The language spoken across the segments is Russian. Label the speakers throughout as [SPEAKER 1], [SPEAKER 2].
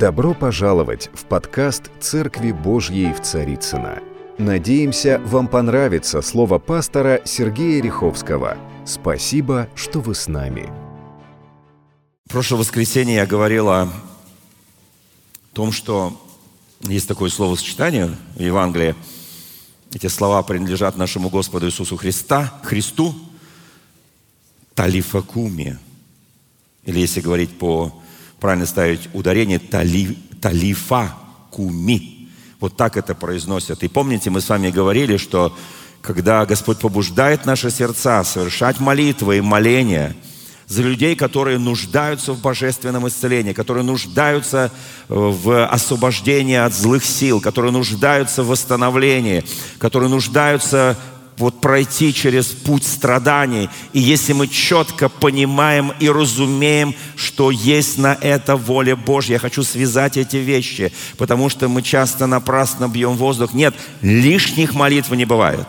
[SPEAKER 1] Добро пожаловать в подкаст «Церкви Божьей в Царицына. Надеемся, вам понравится слово пастора Сергея Риховского. Спасибо, что вы с нами.
[SPEAKER 2] В прошлое воскресенье я говорил о том, что есть такое словосочетание в Евангелии. Эти слова принадлежат нашему Господу Иисусу Христа, Христу, талифакуме. Или если говорить по правильно ставить ударение, тали, талифа куми. Вот так это произносят. И помните, мы с вами говорили, что когда Господь побуждает наши сердца совершать молитвы и моления за людей, которые нуждаются в божественном исцелении, которые нуждаются э, в освобождении от злых сил, которые нуждаются в восстановлении, которые нуждаются вот пройти через путь страданий. И если мы четко понимаем и разумеем, что есть на это воля Божья, я хочу связать эти вещи, потому что мы часто напрасно бьем воздух. Нет, лишних молитв не бывает.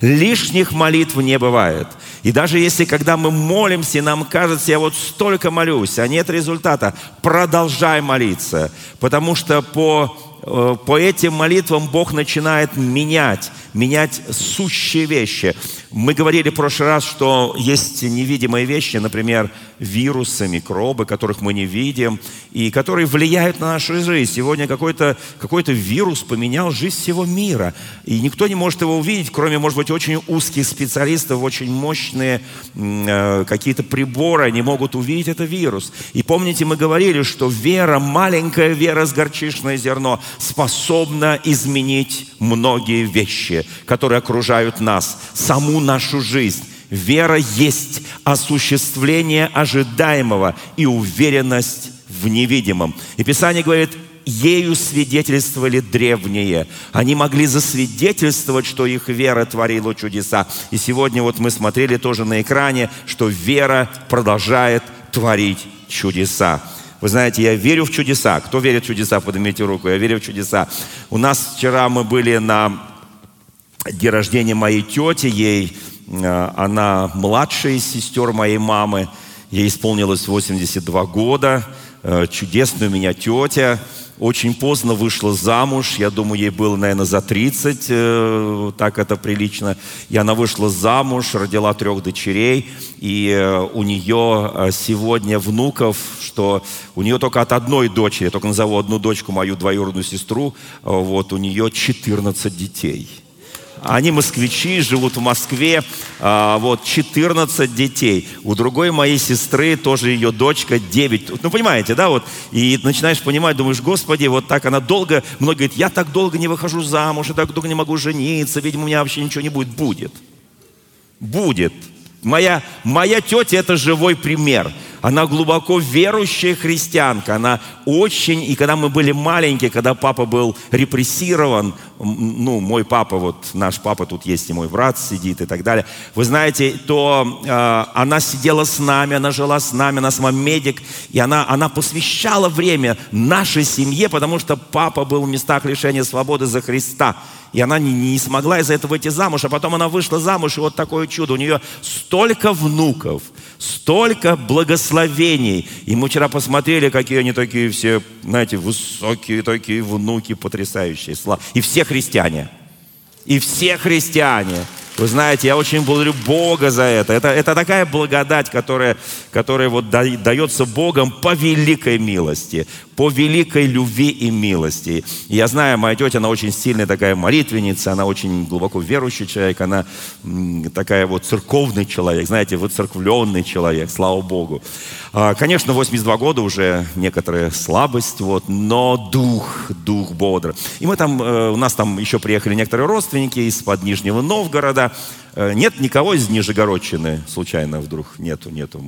[SPEAKER 2] Лишних молитв не бывает. И даже если, когда мы молимся, нам кажется, я вот столько молюсь, а нет результата, продолжай молиться. Потому что по по этим молитвам Бог начинает менять, менять сущие вещи. Мы говорили в прошлый раз, что есть невидимые вещи, например, вирусы, микробы, которых мы не видим, и которые влияют на нашу жизнь. Сегодня какой-то какой вирус поменял жизнь всего мира, и никто не может его увидеть, кроме, может быть, очень узких специалистов, очень мощные э, какие-то приборы, они могут увидеть этот вирус. И помните, мы говорили, что вера, маленькая вера с горчичное зерно, способна изменить многие вещи, которые окружают нас, саму нашу жизнь. Вера есть осуществление ожидаемого и уверенность в невидимом. И Писание говорит, ею свидетельствовали древние. Они могли засвидетельствовать, что их вера творила чудеса. И сегодня вот мы смотрели тоже на экране, что вера продолжает творить чудеса. Вы знаете, я верю в чудеса. Кто верит в чудеса, поднимите руку. Я верю в чудеса. У нас вчера мы были на день рождения моей тети. Ей, э, она младшая из сестер моей мамы. Ей исполнилось 82 года. Э, чудесная у меня тетя очень поздно вышла замуж, я думаю, ей было, наверное, за 30, э, так это прилично. И она вышла замуж, родила трех дочерей, и э, у нее э, сегодня внуков, что у нее только от одной дочери, я только назову одну дочку, мою двоюродную сестру, вот у нее 14 детей – они москвичи, живут в Москве, а, вот 14 детей. У другой моей сестры тоже ее дочка 9. Ну, понимаете, да, вот. И начинаешь понимать, думаешь, Господи, вот так она долго, многие говорят, я так долго не выхожу замуж, я так долго не могу жениться, видимо, у меня вообще ничего не будет. Будет. Будет. Моя, моя тетя – это живой пример – она глубоко верующая христианка. Она очень... И когда мы были маленькие, когда папа был репрессирован, ну, мой папа, вот наш папа, тут есть и мой брат сидит и так далее. Вы знаете, то э, она сидела с нами, она жила с нами, она сама медик, и она, она посвящала время нашей семье, потому что папа был в местах лишения свободы за Христа. И она не, не смогла из-за этого выйти замуж, а потом она вышла замуж, и вот такое чудо. У нее столько внуков, столько благословений. И мы вчера посмотрели, какие они такие все, знаете, высокие такие внуки, потрясающие. И все христиане. И все христиане. Вы знаете, я очень благодарю Бога за это. Это, это такая благодать, которая, которая вот дается Богом по великой милости, по великой любви и милости. Я знаю, моя тетя, она очень сильная такая молитвенница, она очень глубоко верующий человек, она такая вот церковный человек, знаете, выцерквленный человек, слава Богу. А, конечно, 82 года уже некоторая слабость, вот, но дух, дух бодр. И мы там, э, у нас там еще приехали некоторые родственники из-под Нижнего Новгорода, Э, нет никого из Нижегородчины, случайно вдруг нету, нету,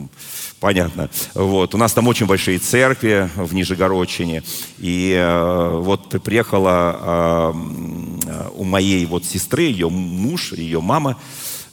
[SPEAKER 2] понятно. Вот. У нас там очень большие церкви в Нижегородчине. И э, вот приехала э, у моей вот сестры, ее муж, ее мама,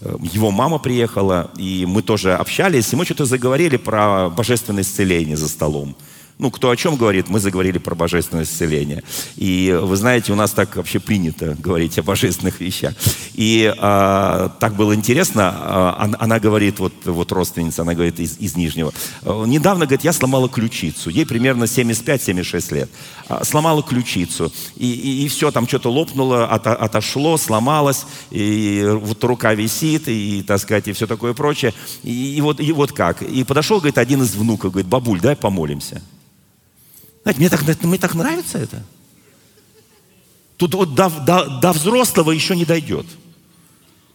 [SPEAKER 2] э, его мама приехала, и мы тоже общались, и мы что-то заговорили про божественное исцеление за столом Ну, кто о чем говорит, мы заговорили про божественное исцеление. И вы знаете, у нас так вообще принято говорить о божественных вещах. И а, так было интересно, а, она, говорит, вот, вот родственница, она говорит из, из Нижнего. Недавно, говорит, я сломала ключицу. Ей примерно 75-76 лет. А, сломала ключицу. И, и, и все, там что-то лопнуло, от, отошло, сломалось. И вот рука висит, и, так сказать, и все такое прочее. И, и, вот, и вот как. И подошел, говорит, один из внуков, говорит, бабуль, давай помолимся. Знаете, мне так, мне так нравится это. Тут вот до, до, до взрослого еще не дойдет.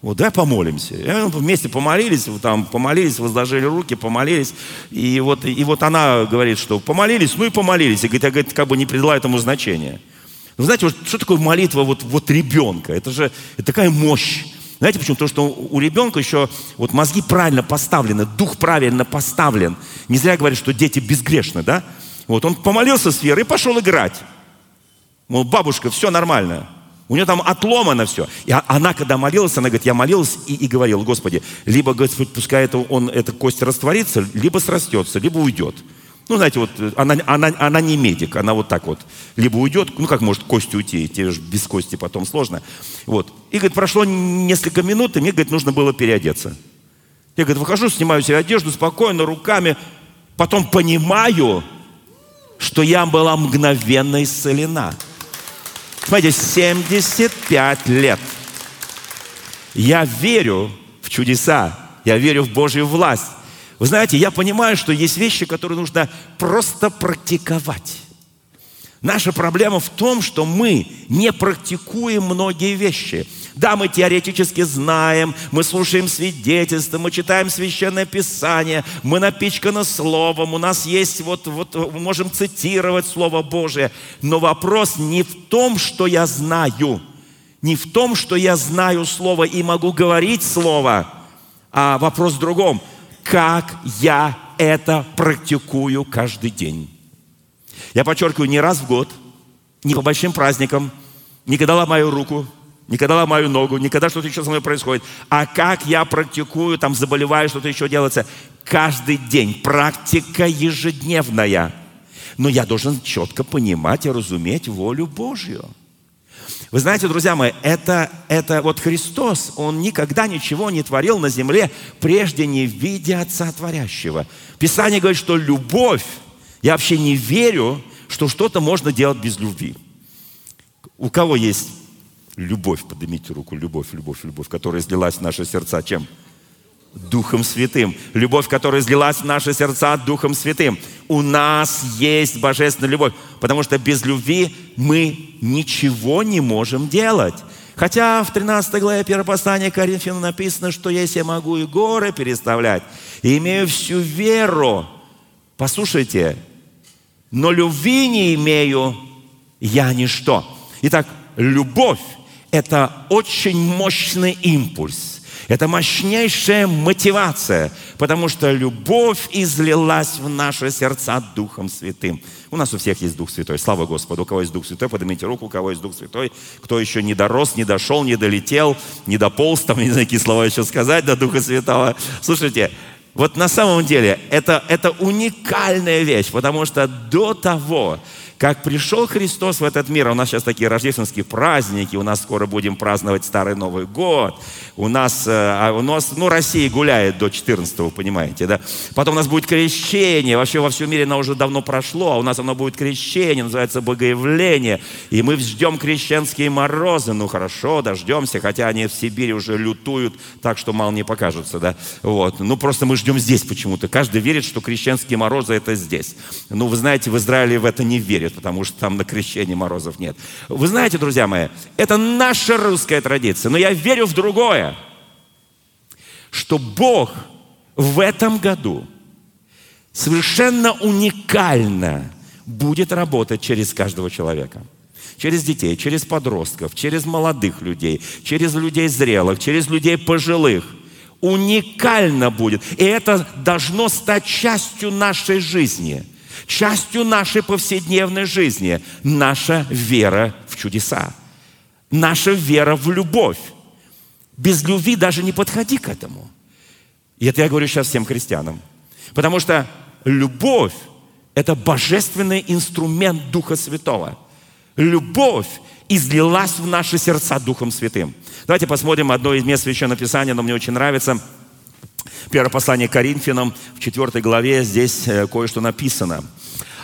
[SPEAKER 2] Вот, давай помолимся. И вместе помолились, там, помолились, возложили руки, помолились. И вот, и вот она говорит, что помолились, ну и помолились. И говорит, я говорит, как бы не придала этому значения. Вы знаете, вот, что такое молитва вот, вот ребенка? Это же это такая мощь. Знаете почему? Потому что у ребенка еще вот мозги правильно поставлены, дух правильно поставлен. Не зря говорят, что дети безгрешны, да? Вот он помолился с верой и пошел играть. Мол, бабушка, все нормально. У нее там отломано все. И а, она, когда молилась, она говорит, я молилась и, и говорила, Господи, либо, Господь, пускай это, он, эта кость растворится, либо срастется, либо уйдет. Ну, знаете, вот она, она, она не медик, она вот так вот. Либо уйдет, ну, как может кость уйти, тебе же без кости потом сложно. Вот. И, говорит, прошло несколько минут, и мне, говорит, нужно было переодеться. Я, говорит, выхожу, снимаю себе одежду спокойно, руками, потом понимаю, что я была мгновенно исцелена. Смотрите, 75 лет. Я верю в чудеса, я верю в Божью власть. Вы знаете, я понимаю, что есть вещи, которые нужно просто практиковать. Наша проблема в том, что мы не практикуем многие вещи – да, мы теоретически знаем, мы слушаем свидетельства, мы читаем Священное Писание, мы напичканы Словом, у нас есть, вот, вот мы можем цитировать Слово Божие. Но вопрос не в том, что я знаю, не в том, что я знаю Слово и могу говорить Слово, а вопрос в другом. Как я это практикую каждый день? Я подчеркиваю, не раз в год, не по большим праздникам, не когда ломаю руку – никогда ломаю ногу, никогда что-то еще со мной происходит. А как я практикую, там заболеваю, что-то еще делается. Каждый день. Практика ежедневная. Но я должен четко понимать и разуметь волю Божью. Вы знаете, друзья мои, это, это вот Христос, Он никогда ничего не творил на земле, прежде не видя Отца Творящего. Писание говорит, что любовь, я вообще не верю, что что-то можно делать без любви. У кого есть Любовь, поднимите руку, любовь, любовь, любовь, которая излилась в наши сердца. Чем? Духом Святым. Любовь, которая излилась в наши сердца Духом Святым. У нас есть божественная любовь, потому что без любви мы ничего не можем делать. Хотя в 13 главе 1 послания Коринфянам написано, что если я могу и горы переставлять, и имею всю веру, послушайте, но любви не имею, я ничто. Итак, любовь это очень мощный импульс. Это мощнейшая мотивация, потому что любовь излилась в наши сердца Духом Святым. У нас у всех есть Дух Святой. Слава Господу. У кого есть Дух Святой, поднимите руку, у кого есть Дух Святой. Кто еще не дорос, не дошел, не долетел, не дополз, там, не знаю, какие слова еще сказать до Духа Святого. Слушайте, вот на самом деле это, это уникальная вещь, потому что до того, как пришел Христос в этот мир, а у нас сейчас такие рождественские праздники, у нас скоро будем праздновать Старый Новый год, у нас, э, а у нас ну, Россия гуляет до 14 понимаете, да? Потом у нас будет крещение, вообще во всем мире оно уже давно прошло, а у нас оно будет крещение, называется Богоявление, и мы ждем крещенские морозы, ну хорошо, дождемся, хотя они в Сибири уже лютуют, так что мало не покажутся, да? Вот, ну просто мы ждем здесь почему-то, каждый верит, что крещенские морозы это здесь. Ну, вы знаете, в Израиле в это не верят, будет, потому что там на крещении морозов нет. Вы знаете, друзья мои, это наша русская традиция, но я верю в другое, что Бог в этом году совершенно уникально будет работать через каждого человека. Через детей, через подростков, через молодых людей, через людей зрелых, через людей пожилых. Уникально будет. И это должно стать частью нашей жизни – частью нашей повседневной жизни наша вера в чудеса, наша вера в любовь. Без любви даже не подходи к этому. И это я говорю сейчас всем христианам. Потому что любовь Это божественный инструмент Духа Святого. Любовь излилась в наши сердца Духом Святым. Давайте посмотрим одно из мест Священного Писания, оно мне очень нравится. Первое послание Коринфянам в 4 главе, здесь э, кое-что написано.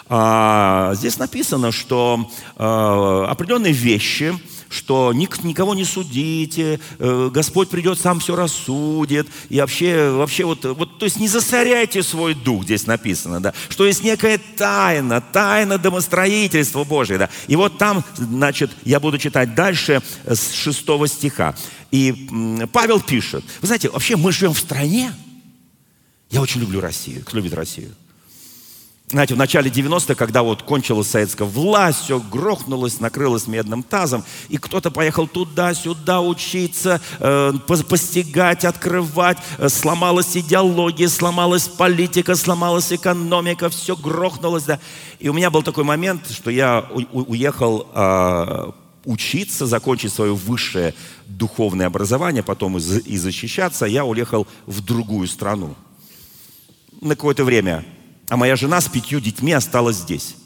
[SPEAKER 2] А, здесь написано, что а, определенные вещи, что никого не судите, э, Господь придет, сам все рассудит, и вообще, вообще вот, вот, то есть не засоряйте свой дух, здесь написано, да, что есть некая тайна, тайна домостроительства Божьего, да, и вот там, значит, я буду читать дальше с шестого стиха, и Павел пишет, вы знаете, вообще мы живем в стране, я очень люблю Россию, кто любит Россию? Знаете, в начале 90-х, когда вот кончилась советская власть, все грохнулось, накрылось медным тазом, и кто-то поехал туда-сюда учиться, э, постигать, открывать, сломалась идеология, сломалась политика, сломалась экономика, все грохнулось, да. И у меня был такой момент, что я у- уехал э, учиться, закончить свое высшее духовное образование, потом и защищаться, я уехал в другую страну на какое-то время а моя жена с пятью детьми осталась здесь.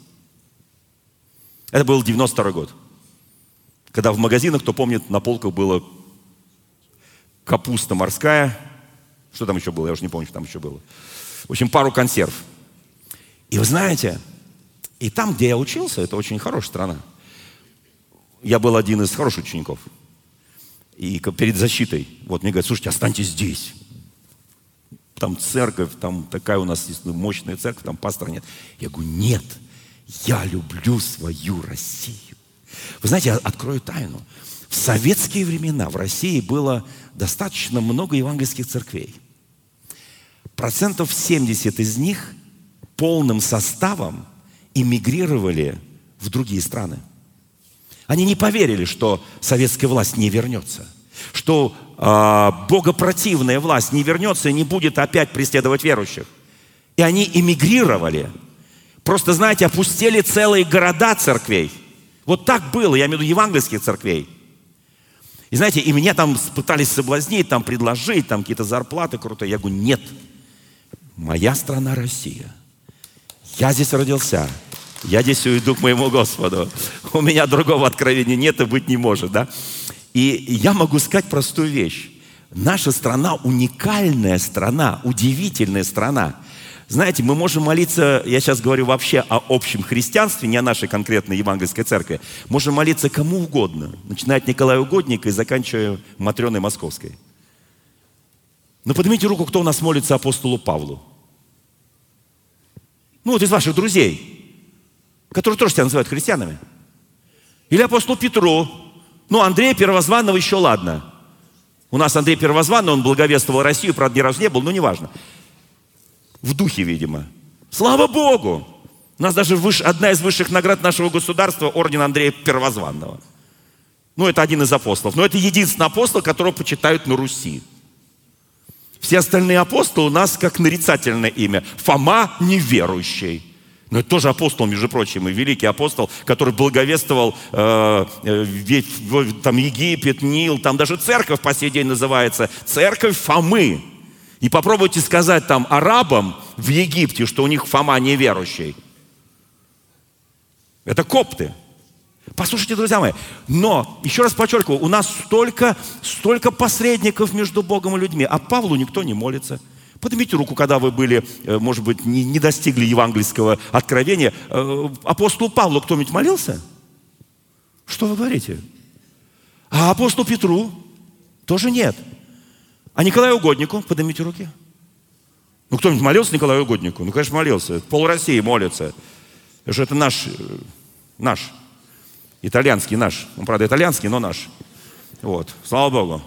[SPEAKER 2] Это был 92 год. Когда в магазинах, кто помнит, на полках было капуста морская. Что там еще было? Я уже не помню, что там еще было. В общем, пару консерв. И вы знаете, и там, где я учился, это очень хорошая страна. Я был один из хороших учеников. И перед защитой, вот мне говорят, слушайте, останьтесь здесь там церковь, там такая у нас есть мощная церковь, там пастора нет. Я говорю, нет, я люблю свою Россию. Вы знаете, я открою тайну. В советские времена в России было достаточно много евангельских церквей. Процентов 70 из них полным составом эмигрировали в другие страны. Они не поверили, что советская власть не вернется, что э, богопротивная власть не вернется и не будет опять преследовать верующих. И они эмигрировали. Просто, знаете, опустили целые города церквей. Вот так было, я имею в виду евангельских церквей. И знаете, и меня там пытались соблазнить, там предложить, там какие-то зарплаты крутые. Я говорю, нет, моя страна Россия. Я здесь родился. Я здесь уйду к моему Господу. У меня другого откровения нет и быть не может, да? И я могу сказать простую вещь. Наша страна уникальная страна, удивительная страна. Знаете, мы можем молиться, я сейчас говорю вообще о общем христианстве, не о нашей конкретной евангельской церкви. Можем молиться кому угодно, начиная от Николая Угодника и заканчивая Матреной Московской. Но поднимите руку, кто у нас молится апостолу Павлу. Ну вот из ваших друзей, которые тоже себя называют христианами. Или апостолу Петру, ну, Андрея Первозванного еще ладно. У нас Андрей Первозванный, он благовествовал Россию, правда, ни разу не был, но неважно. В духе, видимо. Слава Богу! У нас даже выше, одна из высших наград нашего государства – орден Андрея Первозванного. Ну, это один из апостолов. Но это единственный апостол, которого почитают на Руси. Все остальные апостолы у нас как нарицательное имя. Фома неверующий. Но это тоже апостол, между прочим, и великий апостол, который благовествовал э, э, там Египет, Нил, там даже церковь по сей день называется церковь Фомы. И попробуйте сказать там арабам в Египте, что у них Фома неверующий. Это копты. Послушайте, друзья мои, но, еще раз подчеркиваю, у нас столько, столько посредников между Богом и людьми, а Павлу никто не молится – Поднимите руку, когда вы были, э, может быть, не, не достигли евангельского откровения. Э, апостолу Павлу кто-нибудь молился? Что вы говорите? А апостолу Петру тоже нет. А Николаю Угоднику, поднимите руки. Ну, кто-нибудь молился Николаю Угоднику? Ну, конечно, молился. Пол России молится. Это же это наш, э, наш, итальянский наш. Он, правда, итальянский, но наш. Вот, слава Богу.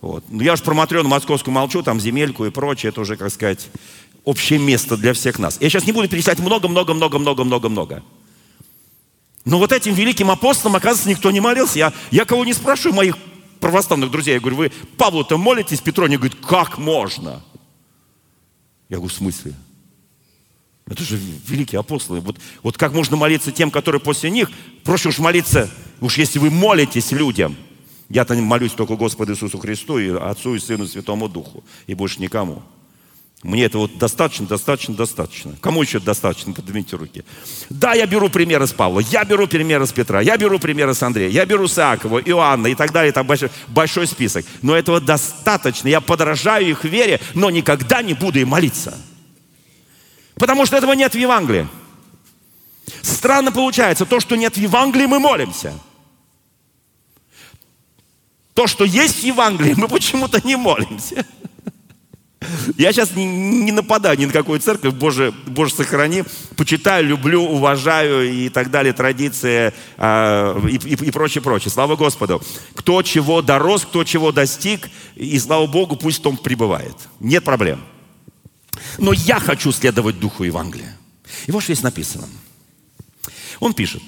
[SPEAKER 2] Вот. Ну, я же про Матрёну Московскую молчу, там земельку и прочее, это уже, как сказать, общее место для всех нас. Я сейчас не буду перечислять много-много-много-много-много-много. Но вот этим великим апостолам, оказывается, никто не молился. Я, я кого не спрашиваю, моих православных друзей, я говорю, вы Павлу-то молитесь? Петроне говорит, как можно? Я говорю, в смысле? Это же великие апостолы. Вот, вот как можно молиться тем, которые после них? Проще уж молиться, уж если вы молитесь людям – я-то молюсь только Господу Иисусу Христу и Отцу и Сыну и Святому Духу. И больше никому. Мне этого вот достаточно, достаточно, достаточно. Кому еще достаточно? Поднимите руки. Да, я беру примеры с Павла, я беру примеры с Петра, я беру примеры с Андрея, я беру с Иакова, Иоанна и так далее. Там большой, большой список. Но этого достаточно. Я подражаю их вере, но никогда не буду им молиться. Потому что этого нет в Евангелии. Странно получается, то, что нет в Евангелии, мы молимся. То, что есть в Евангелии, мы почему-то не молимся. Я сейчас не, нападаю ни на какую церковь, Боже, Боже сохрани, почитаю, люблю, уважаю и так далее, традиции э, и, и, и прочее, прочее. Слава Господу. Кто чего дорос, кто чего достиг, и слава Богу, пусть в том пребывает. Нет проблем. Но я хочу следовать Духу Евангелия. И вот что здесь написано. Он пишет,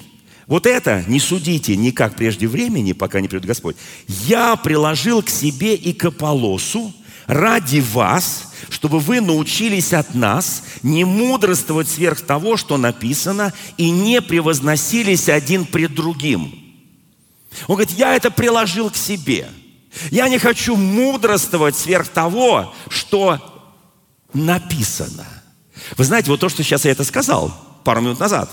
[SPEAKER 2] вот это не судите никак прежде времени, пока не придет Господь. Я приложил к себе и к Аполосу, ради вас, чтобы вы научились от нас не мудрствовать сверх того, что написано, и не превозносились один пред другим. Он говорит, я это приложил к себе. Я не хочу мудрствовать сверх того, что написано. Вы знаете, вот то, что сейчас я это сказал пару минут назад.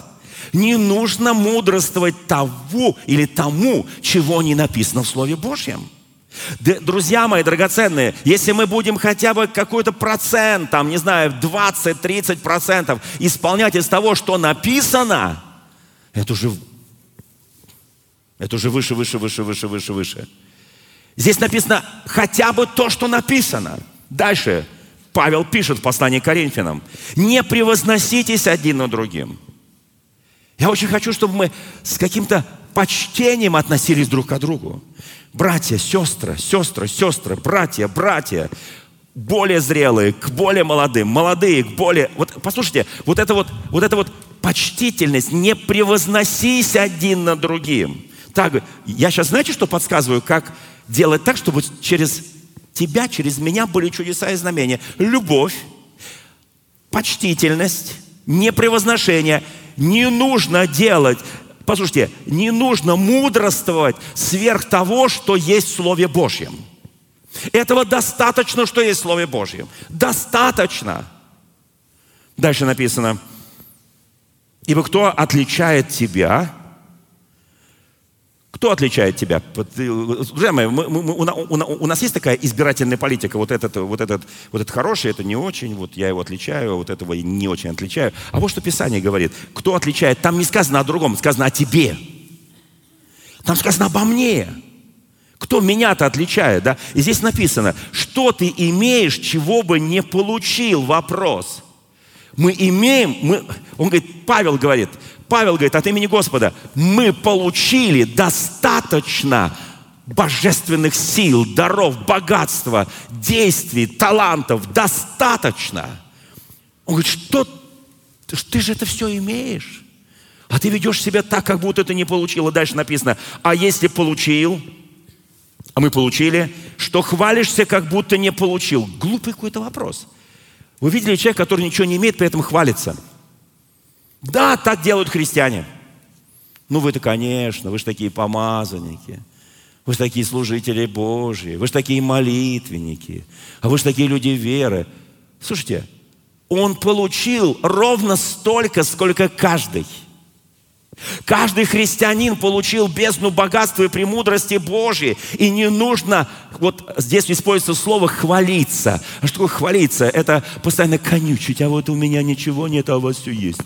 [SPEAKER 2] Не нужно мудрствовать того или тому, чего не написано в Слове Божьем. Друзья мои драгоценные, если мы будем хотя бы какой-то процент, там, не знаю, 20-30 процентов исполнять из того, что написано, это уже, это уже выше, выше, выше, выше, выше, выше. Здесь написано хотя бы то, что написано. Дальше Павел пишет в послании к Коринфянам. Не превозноситесь один над другим. Я очень хочу, чтобы мы с каким-то почтением относились друг к другу. Братья, сестры, сестры, сестры, братья, братья, более зрелые к более молодым, молодые к более... Вот послушайте, вот это вот, вот это вот почтительность, не превозносись один над другим. Так, я сейчас, знаете, что подсказываю, как делать так, чтобы через тебя, через меня были чудеса и знамения. Любовь, почтительность, непревозношение. Не нужно делать послушайте, не нужно мудрствовать сверх того, что есть в Слове Божьем. Этого достаточно, что есть в Слове Божьем. Достаточно. Дальше написано, ибо кто отличает тебя кто отличает тебя? Друзья мои, мы, мы, у, у, у нас есть такая избирательная политика. Вот этот, вот, этот, вот этот хороший, это не очень. Вот я его отличаю, вот этого не очень отличаю. А вот что Писание говорит. Кто отличает? Там не сказано о другом, сказано о тебе. Там сказано обо мне. Кто меня-то отличает, да? И здесь написано, что ты имеешь, чего бы не получил, вопрос. Мы имеем, мы, он говорит, Павел говорит, Павел говорит от имени Господа, мы получили достаточно божественных сил, даров, богатства, действий, талантов, достаточно. Он говорит, что ты же это все имеешь. А ты ведешь себя так, как будто ты не получил. И дальше написано, а если получил, а мы получили, что хвалишься, как будто не получил. Глупый какой-то вопрос. Вы видели человека, который ничего не имеет, при этом хвалится – да, так делают христиане. Ну вы-то, конечно, вы же такие помазанники. Вы же такие служители Божьи. Вы же такие молитвенники. А вы же такие люди веры. Слушайте, он получил ровно столько, сколько каждый. Каждый христианин получил бездну богатства и премудрости Божьей. И не нужно, вот здесь используется слово «хвалиться». А что такое хвалиться? Это постоянно конючить. А вот у меня ничего нет, а у вас все есть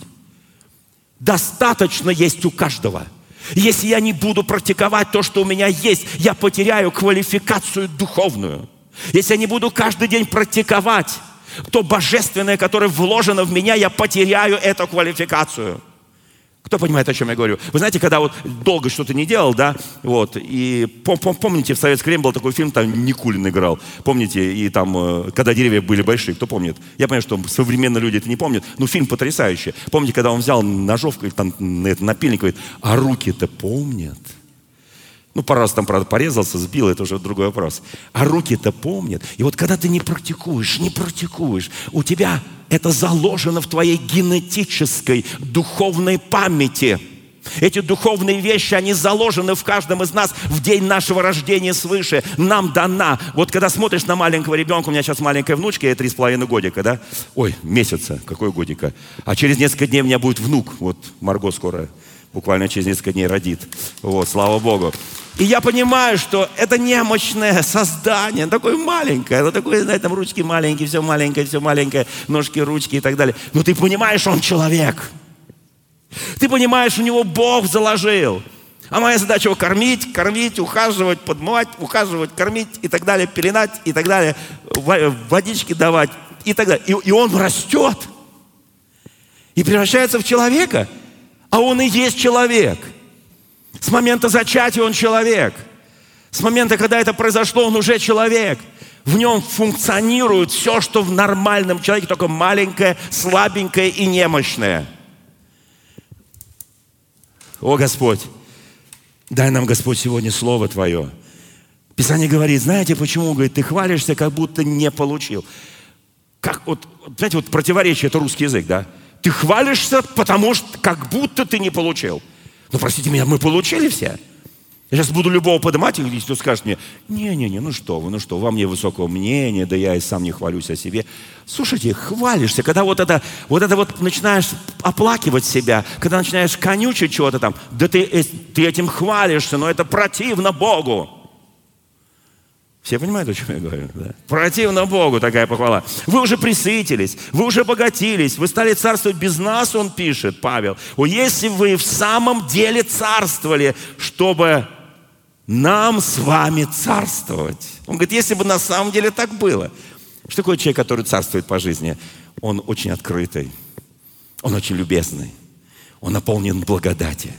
[SPEAKER 2] достаточно есть у каждого. Если я не буду практиковать то, что у меня есть, я потеряю квалификацию духовную. Если я не буду каждый день практиковать то божественное, которое вложено в меня, я потеряю эту квалификацию. Кто понимает, о чем я говорю? Вы знаете, когда вот долго что-то не делал, да, вот, и пом пом помните, в советское время был такой фильм, там Никулин играл, помните, и там, э, когда деревья были большие, кто помнит? Я понимаю, что современные люди это не помнят, но фильм потрясающий. Помните, когда он взял ножовку, там, напильник, говорит, а руки-то помнят? Ну, пару раз там, правда, порезался, сбил, это уже другой вопрос. А руки-то помнят. И вот когда ты не практикуешь, не практикуешь, у тебя это заложено в твоей генетической, духовной памяти. Эти духовные вещи, они заложены в каждом из нас в день нашего рождения свыше. Нам дана. Вот когда смотришь на маленького ребенка, у меня сейчас маленькая внучка, ей три с половиной годика, да? Ой, месяца, какой годика. А через несколько дней у меня будет внук. Вот Марго скоро, буквально через несколько дней родит. Вот, слава Богу. И я понимаю, что это немощное создание, такое маленькое, оно такое, знаете, там ручки маленькие, все маленькое, все маленькое, ножки, ручки и так далее. Но ты понимаешь, он человек. Ты понимаешь, у него Бог заложил. А моя задача его кормить, кормить, ухаживать, подмывать, ухаживать, кормить и так далее, пеленать и так далее, водички давать и так далее. И, и он растет и превращается в человека, а он и есть человек. С момента зачатия он человек. С момента, когда это произошло, он уже человек. В нем функционирует все, что в нормальном человеке, только маленькое, слабенькое и немощное – о, Господь, дай нам, Господь, сегодня Слово Твое. Писание говорит, знаете почему? Говорит, ты хвалишься, как будто не получил. Как, вот, знаете, вот противоречие, это русский язык, да? Ты хвалишься, потому что как будто ты не получил. Ну, простите меня, мы получили все. Я сейчас буду любого поднимать, и кто скажет мне, не-не-не, ну что вы, ну что, вам мне высокого мнения, да я и сам не хвалюсь о себе. Слушайте, хвалишься, когда вот это вот, это вот начинаешь оплакивать себя, когда начинаешь конючить чего-то там, да ты, э, ты этим хвалишься, но это противно Богу. Все понимают, о чем я говорю? Да? Противно Богу такая похвала. Вы уже присытились, вы уже богатились, вы стали царствовать без нас, он пишет, Павел. О, если вы в самом деле царствовали, чтобы нам с вами царствовать. Он говорит, если бы на самом деле так было. Что такое человек, который царствует по жизни? Он очень открытый, он очень любезный, он наполнен благодати,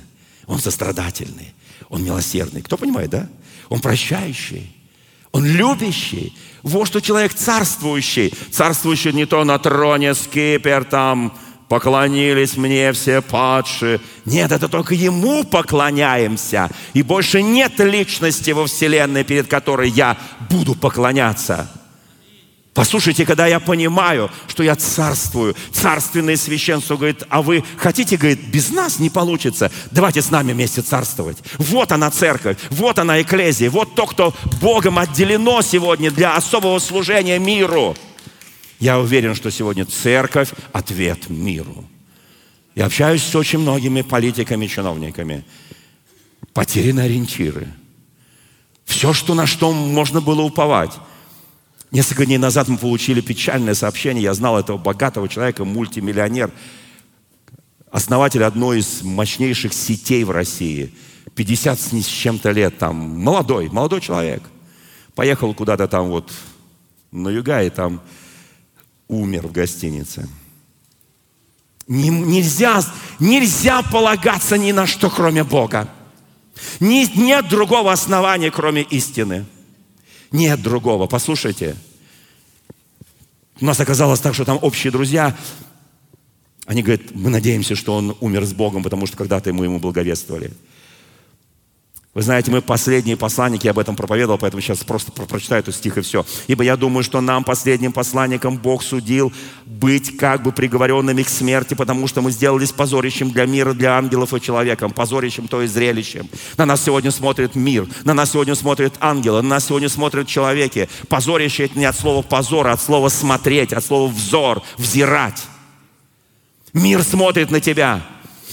[SPEAKER 2] он сострадательный, он милосердный. Кто понимает, да? Он прощающий, он любящий. Вот что человек царствующий. Царствующий не то на троне скипер там, поклонились мне все падшие. Нет, это только Ему поклоняемся. И больше нет личности во Вселенной, перед которой я буду поклоняться. Послушайте, когда я понимаю, что я царствую, царственное священство, говорит, а вы хотите, говорит, без нас не получится, давайте с нами вместе царствовать. Вот она церковь, вот она экклезия, вот то, кто Богом отделено сегодня для особого служения миру. Я уверен, что сегодня церковь – ответ миру. Я общаюсь с очень многими политиками, чиновниками. Потеряны ориентиры. Все, что на что можно было уповать. Несколько дней назад мы получили печальное сообщение. Я знал этого богатого человека, мультимиллионер, основатель одной из мощнейших сетей в России. 50 с чем-то лет, там, молодой, молодой человек. Поехал куда-то там вот на юга, и там умер в гостинице. Не, нельзя, нельзя полагаться ни на что, кроме Бога. Ни, нет другого основания, кроме истины. Нет другого. Послушайте. У нас оказалось так, что там общие друзья. Они говорят, мы надеемся, что он умер с Богом, потому что когда-то ему ему благовествовали. Вы знаете, мы последние посланники, я об этом проповедовал, поэтому сейчас просто прочитаю этот стих и все. «Ибо я думаю, что нам, последним посланникам, Бог судил быть как бы приговоренными к смерти, потому что мы сделались позорищем для мира, для ангелов и человеком, позорищем, то есть зрелищем. На нас сегодня смотрит мир, на нас сегодня смотрят ангелы, на нас сегодня смотрят человеки. Позорище – это не от слова позор, а от слова смотреть, от слова взор, взирать. Мир смотрит на тебя.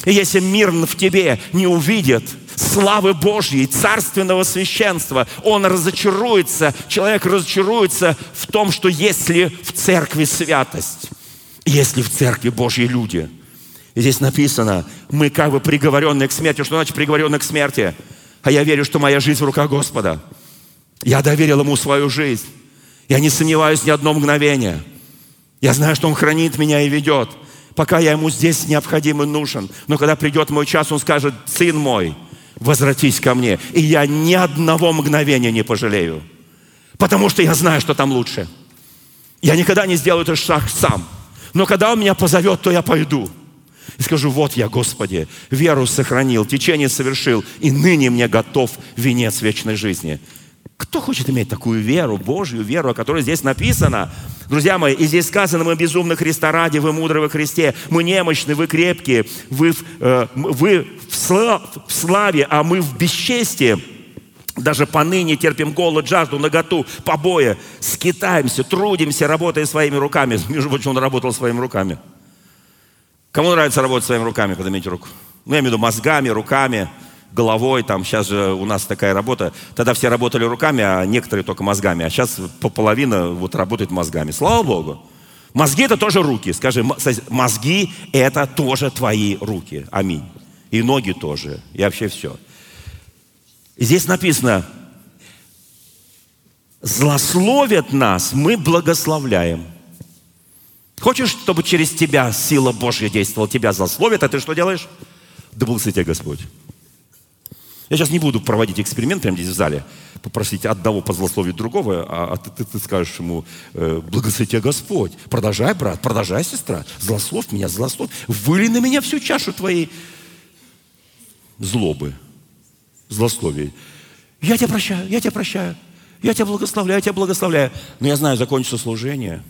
[SPEAKER 2] И если мир в тебе не увидит – славы Божьей, царственного священства. Он разочаруется, человек разочаруется в том, что если в церкви святость, если в церкви Божьи люди. И здесь написано, мы как бы приговоренные к смерти. Что значит приговоренные к смерти? А я верю, что моя жизнь в руках Господа. Я доверил Ему свою жизнь. Я не сомневаюсь ни одно мгновение. Я знаю, что Он хранит меня и ведет, пока я Ему здесь необходим и нужен. Но когда придет мой час, Он скажет, сын мой – возвратись ко мне. И я ни одного мгновения не пожалею. Потому что я знаю, что там лучше. Я никогда не сделаю этот шаг сам. Но когда Он меня позовет, то я пойду. И скажу, вот я, Господи, веру сохранил, течение совершил, и ныне мне готов венец вечной жизни. Кто хочет иметь такую веру, Божью веру, о которой здесь написано? Друзья мои, и здесь сказано, мы безумны Христа ради, вы мудры во Христе, мы немощны, вы крепкие, вы, э, вы в, слав, в славе, а мы в бесчестии. Даже поныне терпим голод, жажду, наготу, побои, скитаемся, трудимся, работая своими руками. Между прочим, он работал своими руками. Кому нравится работать своими руками? Поднимите руку. Ну, я имею в виду мозгами, руками, головой. Там сейчас же у нас такая работа. Тогда все работали руками, а некоторые только мозгами. А сейчас половина вот работает мозгами. Слава Богу. Мозги это тоже руки. Скажи, мозги это тоже твои руки. Аминь. И ноги тоже. И вообще все. Здесь написано, злословят нас, мы благословляем. Хочешь, чтобы через тебя сила Божья действовала, тебя злословят, а ты что делаешь? Да благослови тебя Господь. Я сейчас не буду проводить эксперимент прямо здесь в зале, попросить одного позлословить другого, а, а ты, ты, ты скажешь ему, э, благослови Господь. Продолжай, брат, продолжай, сестра. Злословь меня, злословь. Выли на меня всю чашу твоей злобы злословий. Я тебя прощаю, я тебя прощаю, я тебя благословляю, я тебя благословляю. Но я знаю, закончится служение.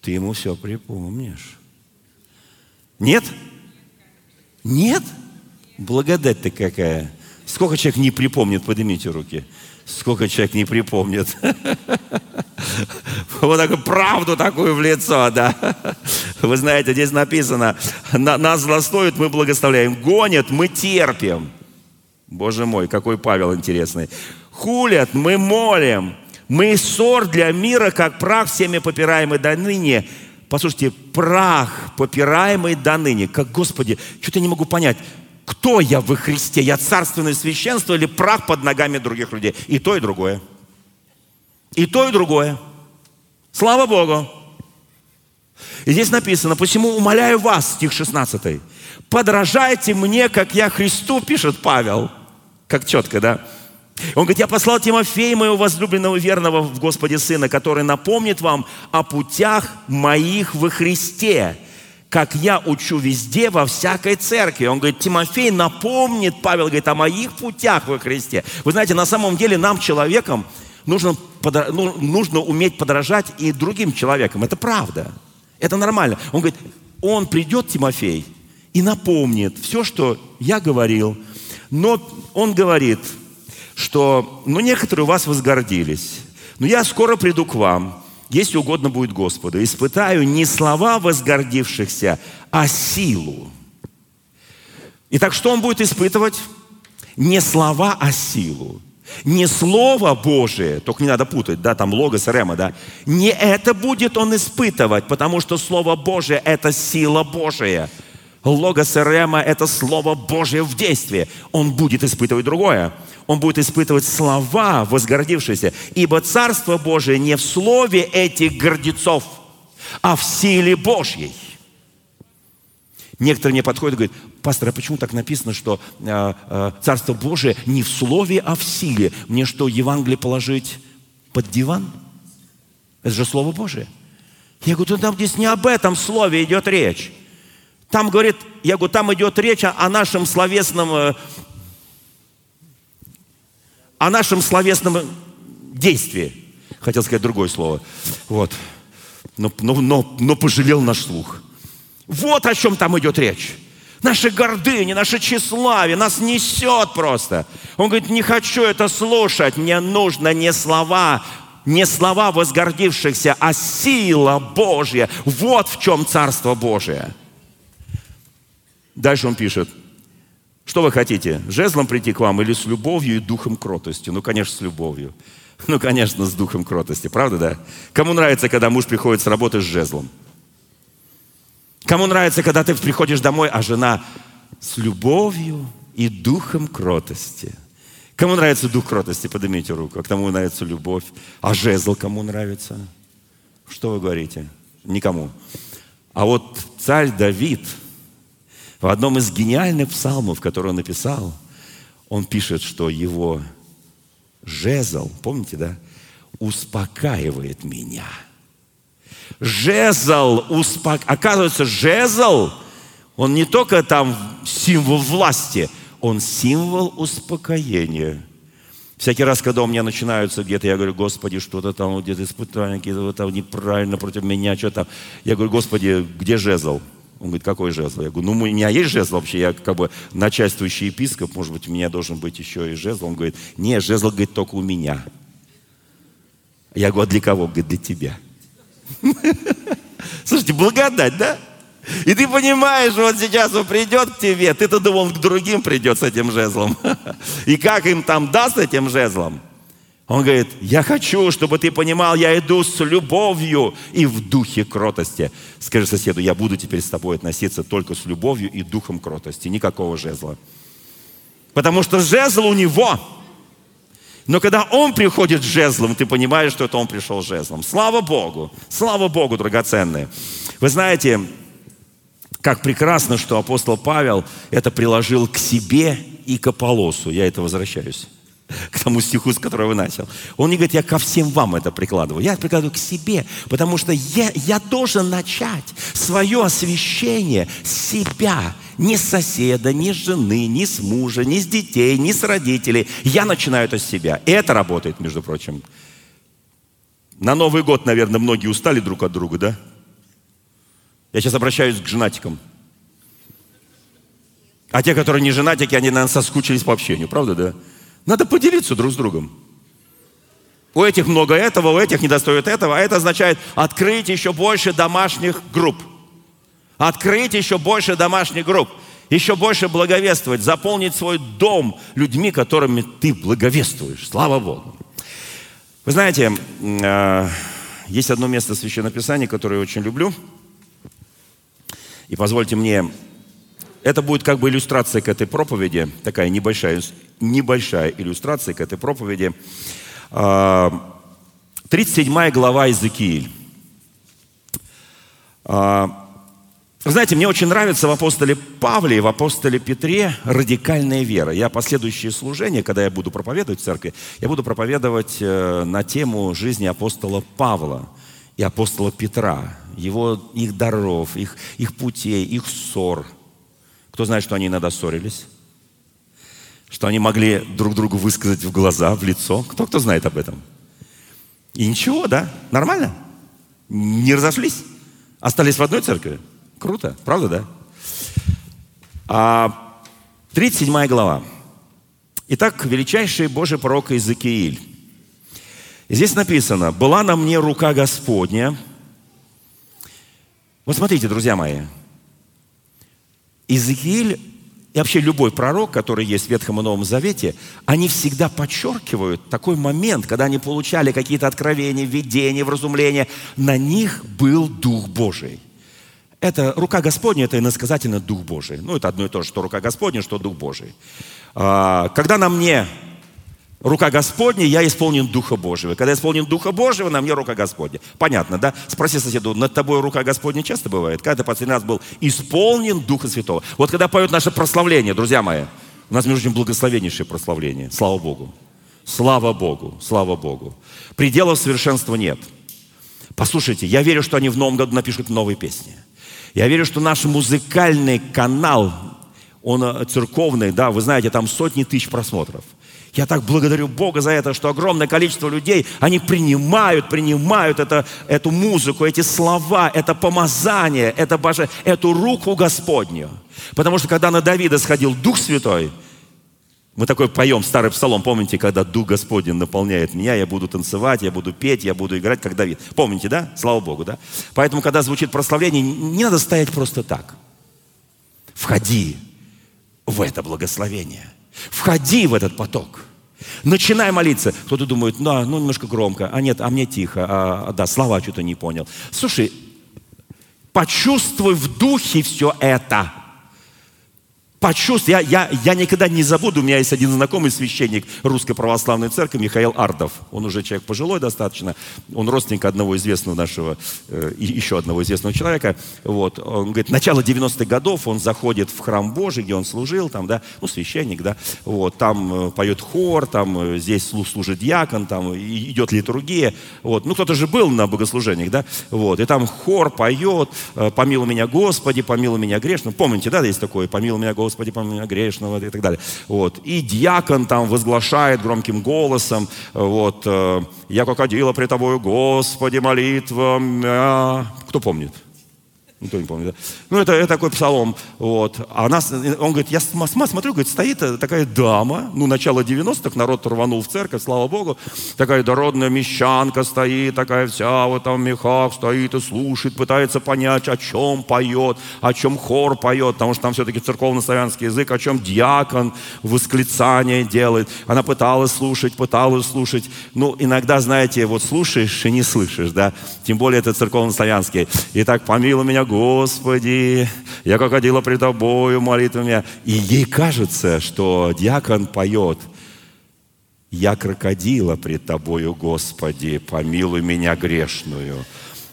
[SPEAKER 2] Ты ему все припомнишь. Нет? Нет? Благодать ты какая. Сколько человек не припомнит, поднимите руки. Сколько человек не припомнит. Вот такую правду такую в лицо, да. Вы знаете, здесь написано, нас злословят, мы благословляем. Гонят, мы терпим. Боже мой, какой Павел интересный. Хулят, мы молим. Мы ссор для мира, как прах всеми попираемый до ныне. Послушайте, прах, попираемый до ныне. Как, Господи, что-то не могу понять. Кто я во Христе? Я царственное священство или прах под ногами других людей? И то, и другое. И то, и другое. Слава Богу. И здесь написано, посему умоляю вас, стих 16, подражайте мне, как я Христу, пишет Павел. Как четко, да? Он говорит, я послал Тимофея, моего возлюбленного верного в Господе Сына, который напомнит вам о путях моих во Христе, как я учу везде, во всякой церкви. Он говорит, Тимофей напомнит, Павел говорит, о моих путях во Христе. Вы знаете, на самом деле нам, человеком, нужно, ну, нужно уметь подражать и другим человекам. Это правда. Это нормально. Он говорит, он придет, Тимофей, и напомнит все, что я говорил. Но он говорит, что ну, некоторые у вас возгордились. Но я скоро приду к вам, если угодно будет Господу. Испытаю не слова возгордившихся, а силу. Итак, что он будет испытывать? Не слова, а силу. Не Слово Божие, только не надо путать, да, там логос, рема, да. Не это будет он испытывать, потому что Слово Божие – это сила Божия. Логос рема – это Слово Божие в действии. Он будет испытывать другое. Он будет испытывать слова возгордившиеся. Ибо Царство Божие не в слове этих гордецов, а в силе Божьей. Некоторые мне подходят и говорят, пастор, а почему так написано, что э, э, Царство Божие не в слове, а в силе? Мне что, Евангелие положить под диван? Это же Слово Божие. Я говорю, там здесь не об этом слове идет речь. Там говорит, я говорю, там идет речь о, нашем словесном, э, о нашем словесном действии. Хотел сказать другое слово. Вот. Но, но, но, но пожалел наш слух. Вот о чем там идет речь. Наша гордыня, наше тщеславие нас несет просто. Он говорит, не хочу это слушать, мне нужно не слова, не слова возгордившихся, а сила Божья. Вот в чем Царство Божие. Дальше он пишет, что вы хотите, жезлом прийти к вам или с любовью и духом кротости? Ну, конечно, с любовью. Ну, конечно, с духом кротости, правда, да? Кому нравится, когда муж приходит с работы с жезлом? Кому нравится, когда ты приходишь домой, а жена с любовью и духом кротости? Кому нравится дух кротости? Поднимите руку. А кому нравится любовь? А жезл кому нравится? Что вы говорите? Никому. А вот царь Давид в одном из гениальных псалмов, который он написал, он пишет, что его жезл, помните, да, успокаивает меня – Жезл, успок... оказывается, жезл, он не только там символ власти, он символ успокоения. Всякий раз, когда у меня начинаются где-то, я говорю, Господи, что-то там, где-то испытания, какие-то там неправильно против меня, что там. Я говорю, Господи, где жезл? Он говорит, какой жезл? Я говорю, ну, у меня есть жезл вообще, я как бы начальствующий епископ, может быть, у меня должен быть еще и жезл. Он говорит, нет, жезл, говорит, только у меня. Я говорю, а для кого? Говорит, для тебя. Слушайте, благодать, да? И ты понимаешь, вот сейчас он придет к тебе, ты-то думал, к другим придет с этим жезлом. И как им там даст этим жезлом? Он говорит, я хочу, чтобы ты понимал, я иду с любовью и в духе кротости. Скажи соседу, я буду теперь с тобой относиться только с любовью и духом кротости, никакого жезла. Потому что жезл у него. Но когда он приходит с жезлом, ты понимаешь, что это он пришел с жезлом. Слава Богу, слава Богу, драгоценные. Вы знаете, как прекрасно, что апостол Павел это приложил к себе и к Аполосу. Я это возвращаюсь к тому стиху, с которого начал. Он не говорит, я ко всем вам это прикладываю. Я прикладываю к себе, потому что я, я должен начать свое освящение себя. Не с соседа, ни с жены, ни с мужа, ни с детей, ни с родителей. Я начинаю это с себя. И это работает, между прочим. На Новый год, наверное, многие устали друг от друга, да? Я сейчас обращаюсь к женатикам. А те, которые не женатики, они, наверное, соскучились по общению, правда, да? Надо поделиться друг с другом. У этих много этого, у этих недостает этого, а это означает открыть еще больше домашних групп. Открыть еще больше домашних групп. Еще больше благовествовать, заполнить свой дом людьми, которыми ты благовествуешь. Слава Богу. Вы знаете, э, есть одно место Священного Писания, которое я очень люблю – и позвольте мне, это будет как бы иллюстрация к этой проповеди, такая небольшая, небольшая иллюстрация к этой проповеди. 37 а, глава Иезекииль. А, знаете, мне очень нравится в апостоле Павле и в апостоле Петре радикальная вера. Я последующие служения, когда я буду проповедовать в церкви, я буду проповедовать э, на тему жизни апостола Павла – и апостола Петра, его, их даров, их, их путей, их ссор. Кто знает, что они иногда ссорились? Что они могли друг другу высказать в глаза, в лицо? Кто кто знает об этом? И ничего, да? Нормально? Не разошлись? Остались в одной церкви? Круто, правда, да? А, 37 глава. Итак, величайший Божий пророк Иезекииль здесь написано, была на мне рука Господня. Вот смотрите, друзья мои, Иезекииль и вообще любой пророк, который есть в Ветхом и Новом Завете, они всегда подчеркивают такой момент, когда они получали какие-то откровения, видения, вразумления, на них был Дух Божий. Это рука Господня, это иносказательно Дух Божий. Ну, это одно и то же, что рука Господня, что Дух Божий. А, когда на мне рука Господня, я исполнен Духа Божьего. Когда исполнен Духа Божьего, на мне рука Господня. Понятно, да? Спроси соседу, над тобой рука Господня часто бывает? Когда ты последний раз был исполнен Духа Святого? Вот когда поют наше прославление, друзья мои, у нас, между прочим, благословеннейшее прославление. Слава Богу. Слава Богу, слава Богу. Пределов совершенства нет. Послушайте, я верю, что они в новом году напишут новые песни. Я верю, что наш музыкальный канал, он э, церковный, да, вы знаете, там сотни тысяч просмотров – я так благодарю Бога за это, что огромное количество людей, они принимают, принимают это, эту музыку, эти слова, это помазание, это Боже, эту руку Господню. Потому что когда на Давида сходил Дух Святой, мы такой поем старый псалом, помните, когда Дух Господень наполняет меня, я буду танцевать, я буду петь, я буду играть, как Давид. Помните, да? Слава Богу, да? Поэтому, когда звучит прославление, не надо стоять просто так. Входи в это благословение – Входи в этот поток. Начинай молиться. Кто-то думает, да, ну немножко громко, а нет, а мне тихо, а, а да, слова что-то не понял. Слушай, почувствуй в духе все это почувствовать. Я, я, я никогда не забуду, у меня есть один знакомый священник Русской Православной Церкви, Михаил Ардов. Он уже человек пожилой достаточно. Он родственник одного известного нашего, э, еще одного известного человека. Вот. Он говорит, начало 90-х годов он заходит в храм Божий, где он служил, там, да, ну, священник, да, вот, там э, поет хор, там э, здесь служит диакон, там идет литургия. Вот. Ну, кто-то же был на богослужениях, да, вот, и там хор поет, помилуй меня, Господи, помилуй меня грешно. Помните, да, есть такое, помилуй меня, Господи, Господи, помилуй меня грешного и так далее. Вот. И диакон там возглашает громким голосом, вот, э, я как ходила при тобою, Господи, молитва. Кто помнит? Никто не помнит, да? Ну, это, это такой псалом. Вот. А нас, он говорит, я смотрю, говорит, стоит такая дама, ну, начало 90-х, народ рванул в церковь, слава Богу. Такая дородная мещанка стоит, такая вся вот там в мехах стоит и слушает, пытается понять, о чем поет, о чем хор поет, потому что там все-таки церковно-славянский язык, о чем диакон восклицание делает. Она пыталась слушать, пыталась слушать. Ну, иногда, знаете, вот слушаешь и не слышишь, да? Тем более это церковно-славянский. Итак, помилуй меня, Господи, я как ходила пред Тобою молитвами. И ей кажется, что диакон поет, я крокодила пред Тобою, Господи, помилуй меня грешную.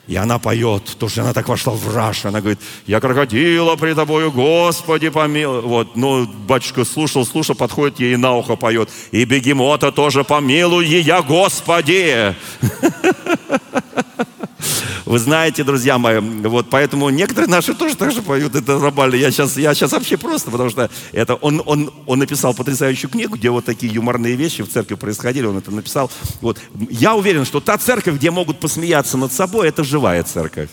[SPEAKER 2] И она поет, то что она так вошла в раш, она говорит, я крокодила пред тобою, Господи, помилуй. Вот, ну, батюшка слушал, слушал, подходит ей на ухо поет, и бегемота тоже помилуй я, Господи. Вы знаете, друзья мои, вот поэтому некоторые наши тоже так же поют, это нормально. Я сейчас, я сейчас вообще просто, потому что это он, он, он написал потрясающую книгу, где вот такие юморные вещи в церкви происходили, он это написал. Вот. Я уверен, что та церковь, где могут посмеяться над собой, это живая церковь.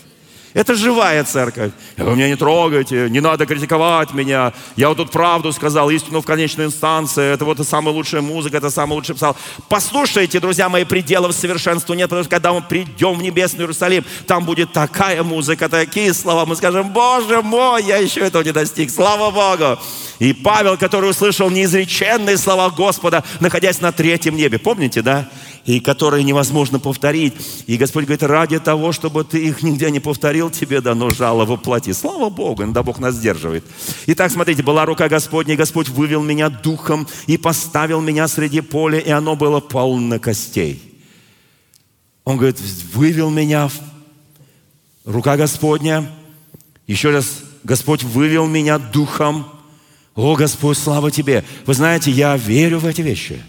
[SPEAKER 2] Это живая церковь. Вы меня не трогайте, не надо критиковать меня. Я вот тут правду сказал, истину в конечной инстанции. Это вот самая лучшая музыка, это самый лучший псал. Послушайте, друзья мои, пределов совершенства нет, потому что когда мы придем в небесный Иерусалим, там будет такая музыка, такие слова. Мы скажем, Боже мой, я еще этого не достиг. Слава Богу. И Павел, который услышал неизреченные слова Господа, находясь на третьем небе. Помните, да? И которые невозможно повторить. И Господь говорит, ради того, чтобы ты их нигде не повторил, тебе дано жало воплоти. Слава Богу, иногда Бог нас сдерживает. Итак, смотрите, была рука Господня, и Господь вывел меня духом и поставил меня среди поля, и оно было полно костей. Он говорит, вывел меня, рука Господня, еще раз, Господь вывел меня духом. О, Господь, слава Тебе! Вы знаете, я верю в эти вещи.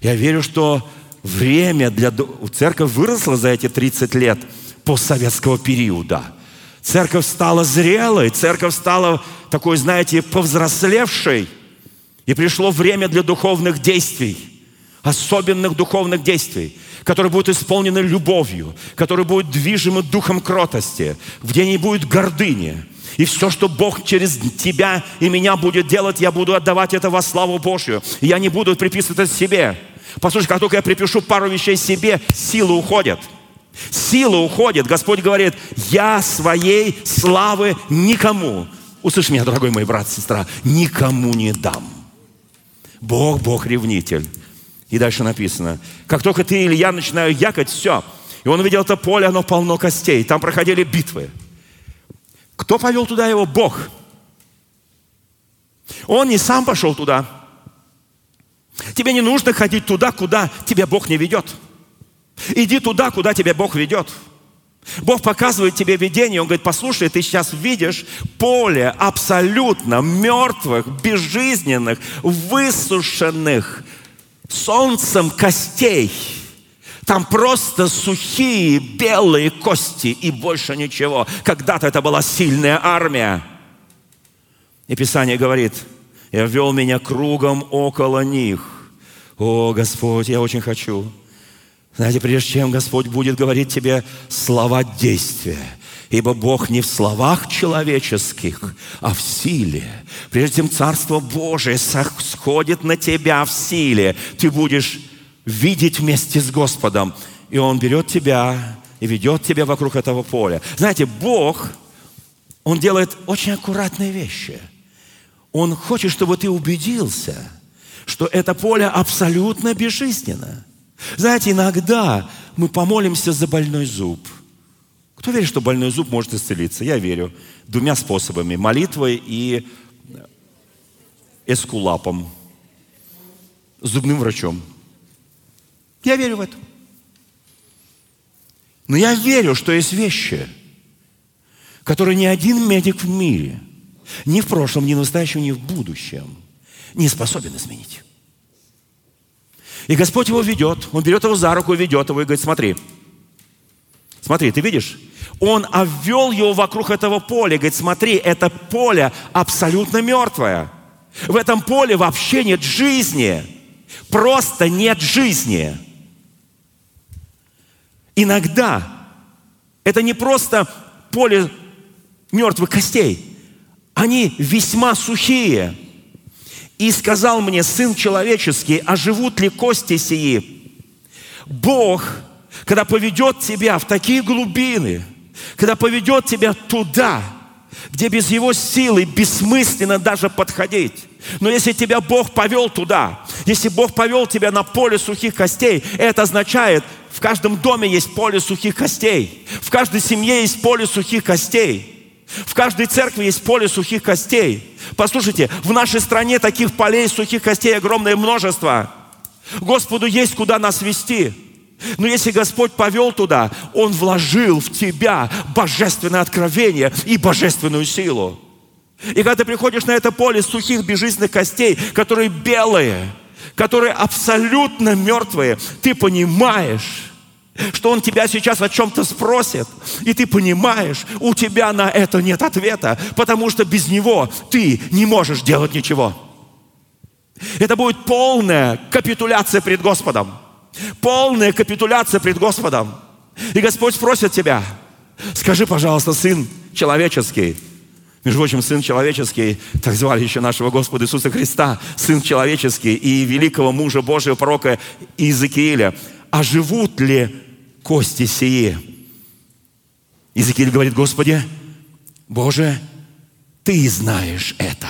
[SPEAKER 2] Я верю, что время для... Церковь выросла за эти 30 лет постсоветского периода. Церковь стала зрелой, церковь стала такой, знаете, повзрослевшей. И пришло время для духовных действий, особенных духовных действий, которые будут исполнены любовью, которые будут движимы духом кротости, где не будет гордыни. И все, что Бог через тебя и меня будет делать, я буду отдавать это во славу Божью. Я не буду приписывать это себе. Послушай, как только я припишу пару вещей себе, силы уходят. Сила уходит. Господь говорит, я своей славы никому, услышь меня, дорогой мой брат, сестра, никому не дам. Бог, Бог ревнитель. И дальше написано, как только ты или я начинаю якать, все. И он увидел это поле, оно полно костей. Там проходили битвы. Кто повел туда его? Бог. Он не сам пошел туда. Тебе не нужно ходить туда, куда тебя Бог не ведет. Иди туда, куда тебя Бог ведет. Бог показывает тебе видение, Он говорит, послушай, ты сейчас видишь поле абсолютно мертвых, безжизненных, высушенных солнцем костей. Там просто сухие белые кости и больше ничего. Когда-то это была сильная армия. И Писание говорит – и ввел меня кругом около них. О, Господь, я очень хочу. Знаете, прежде чем Господь будет говорить тебе слова действия, ибо Бог не в словах человеческих, а в силе. Прежде чем Царство Божие сходит на тебя в силе, ты будешь видеть вместе с Господом. И Он берет тебя и ведет тебя вокруг этого поля. Знаете, Бог, Он делает очень аккуратные вещи – он хочет, чтобы ты убедился, что это поле абсолютно безжизненно. Знаете, иногда мы помолимся за больной зуб. Кто верит, что больной зуб может исцелиться? Я верю. Двумя способами. Молитвой и эскулапом. Зубным врачом. Я верю в это. Но я верю, что есть вещи, которые ни один медик в мире – ни в прошлом, ни в настоящем, ни в будущем не способен изменить. И Господь его ведет, Он берет его за руку, ведет его и говорит, смотри, смотри, ты видишь? Он обвел его вокруг этого поля, говорит, смотри, это поле абсолютно мертвое. В этом поле вообще нет жизни. Просто нет жизни. Иногда это не просто поле мертвых костей. Они весьма сухие. И сказал мне, Сын человеческий, а живут ли кости сии? Бог, когда поведет тебя в такие глубины, когда поведет тебя туда, где без Его силы бессмысленно даже подходить. Но если тебя Бог повел туда, если Бог повел тебя на поле сухих костей, это означает, в каждом доме есть поле сухих костей, в каждой семье есть поле сухих костей. В каждой церкви есть поле сухих костей. Послушайте, в нашей стране таких полей сухих костей огромное множество. Господу есть куда нас вести. Но если Господь повел туда, Он вложил в тебя божественное откровение и божественную силу. И когда ты приходишь на это поле сухих безжизненных костей, которые белые, которые абсолютно мертвые, ты понимаешь, что Он тебя сейчас о чем-то спросит, и ты понимаешь, у тебя на это нет ответа, потому что без Него ты не можешь делать ничего. Это будет полная капитуляция пред Господом. Полная капитуляция пред Господом. И Господь спросит тебя, скажи, пожалуйста, Сын человеческий, между прочим, Сын Человеческий, так звали еще нашего Господа Иисуса Христа, Сын Человеческий и великого мужа Божьего пророка Иезекииля. А живут ли кости сии? Иезекииль говорит, Господи, Боже, Ты знаешь это.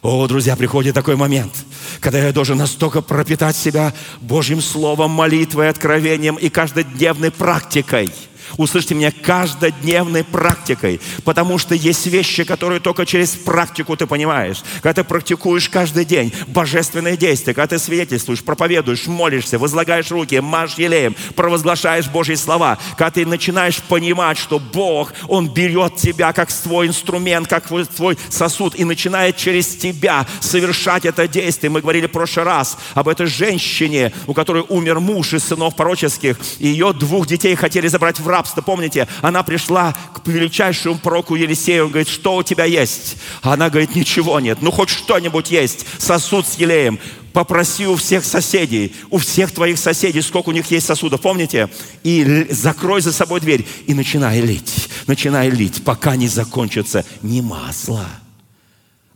[SPEAKER 2] О, друзья, приходит такой момент, когда я должен настолько пропитать себя Божьим Словом, молитвой, откровением и каждодневной практикой – Услышьте меня каждодневной практикой, потому что есть вещи, которые только через практику ты понимаешь. Когда ты практикуешь каждый день божественные действия, когда ты свидетельствуешь, проповедуешь, молишься, возлагаешь руки, маш елеем, провозглашаешь Божьи слова, когда ты начинаешь понимать, что Бог, Он берет тебя как свой инструмент, как твой сосуд и начинает через тебя совершать это действие. Мы говорили в прошлый раз об этой женщине, у которой умер муж из сынов пороческих, и ее двух детей хотели забрать в рабство. Помните, она пришла к величайшему пророку Елисею, он говорит, что у тебя есть? Она говорит, ничего нет. Ну, хоть что-нибудь есть. Сосуд с елеем. Попроси у всех соседей, у всех твоих соседей, сколько у них есть сосудов, помните? И закрой за собой дверь и начинай лить, начинай лить, пока не закончится не масло,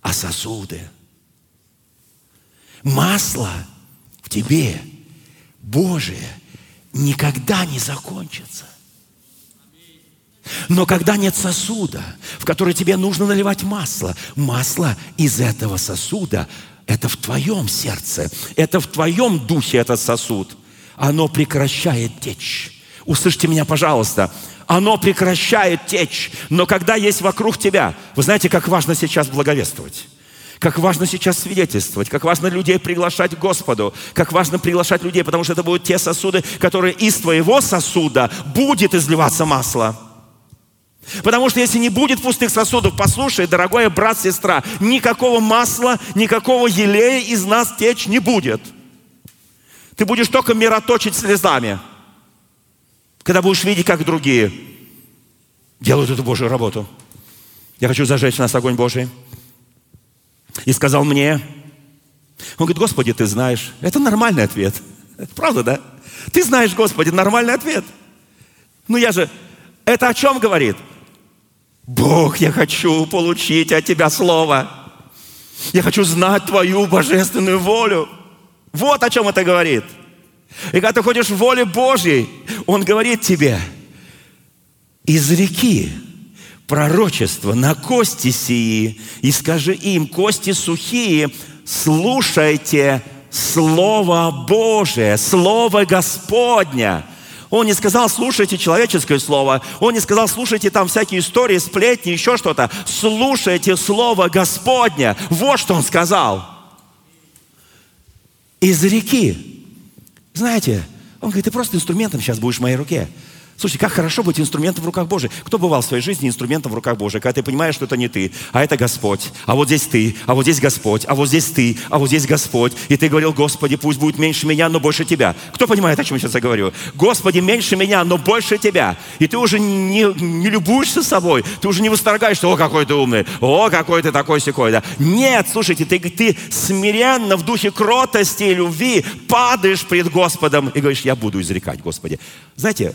[SPEAKER 2] а сосуды. Масло в тебе, Божие, никогда не закончится. Но когда нет сосуда, в который тебе нужно наливать масло, масло из этого сосуда, это в твоем сердце, это в твоем духе этот сосуд, оно прекращает течь. Услышьте меня, пожалуйста, оно прекращает течь. Но когда есть вокруг тебя, вы знаете, как важно сейчас благовествовать. Как важно сейчас свидетельствовать, как важно людей приглашать к Господу, как важно приглашать людей, потому что это будут те сосуды, которые из твоего сосуда будет изливаться масло. Потому что если не будет пустых сосудов, послушай, дорогой брат, сестра, никакого масла, никакого елея из нас течь не будет. Ты будешь только мироточить слезами, когда будешь видеть, как другие делают эту Божью работу. Я хочу зажечь нас огонь Божий. И сказал мне, он говорит, Господи, ты знаешь. Это нормальный ответ. Правда, да? Ты знаешь, Господи, нормальный ответ. Ну я же, это о чем говорит? Бог, я хочу получить от Тебя Слово. Я хочу знать Твою божественную волю. Вот о чем это говорит. И когда ты ходишь в воле Божьей, Он говорит тебе, из реки пророчество на кости сии, и скажи им, кости сухие, слушайте Слово Божие, Слово Господня – он не сказал, слушайте человеческое слово. Он не сказал, слушайте там всякие истории, сплетни, еще что-то. Слушайте слово Господня. Вот что он сказал. Из реки. Знаете, он говорит, ты просто инструментом сейчас будешь в моей руке. Слушайте, как хорошо быть инструментом в руках Божьих. Кто бывал в своей жизни инструментом в руках Божьих, когда ты понимаешь, что это не ты, а это Господь, а вот здесь ты, а вот здесь Господь, а вот здесь ты, а вот здесь Господь. И ты говорил, Господи, пусть будет меньше меня, но больше Тебя. Кто понимает, о чем я сейчас говорю? Господи, меньше меня, но больше Тебя. И ты уже не, не любуешься собой, ты уже не восторгаешься, о, какой ты умный, о, какой ты такой секой. Да. Нет, слушайте, ты, ты смиренно в духе кротости и любви падаешь пред Господом и говоришь, я буду изрекать, Господи. Знаете,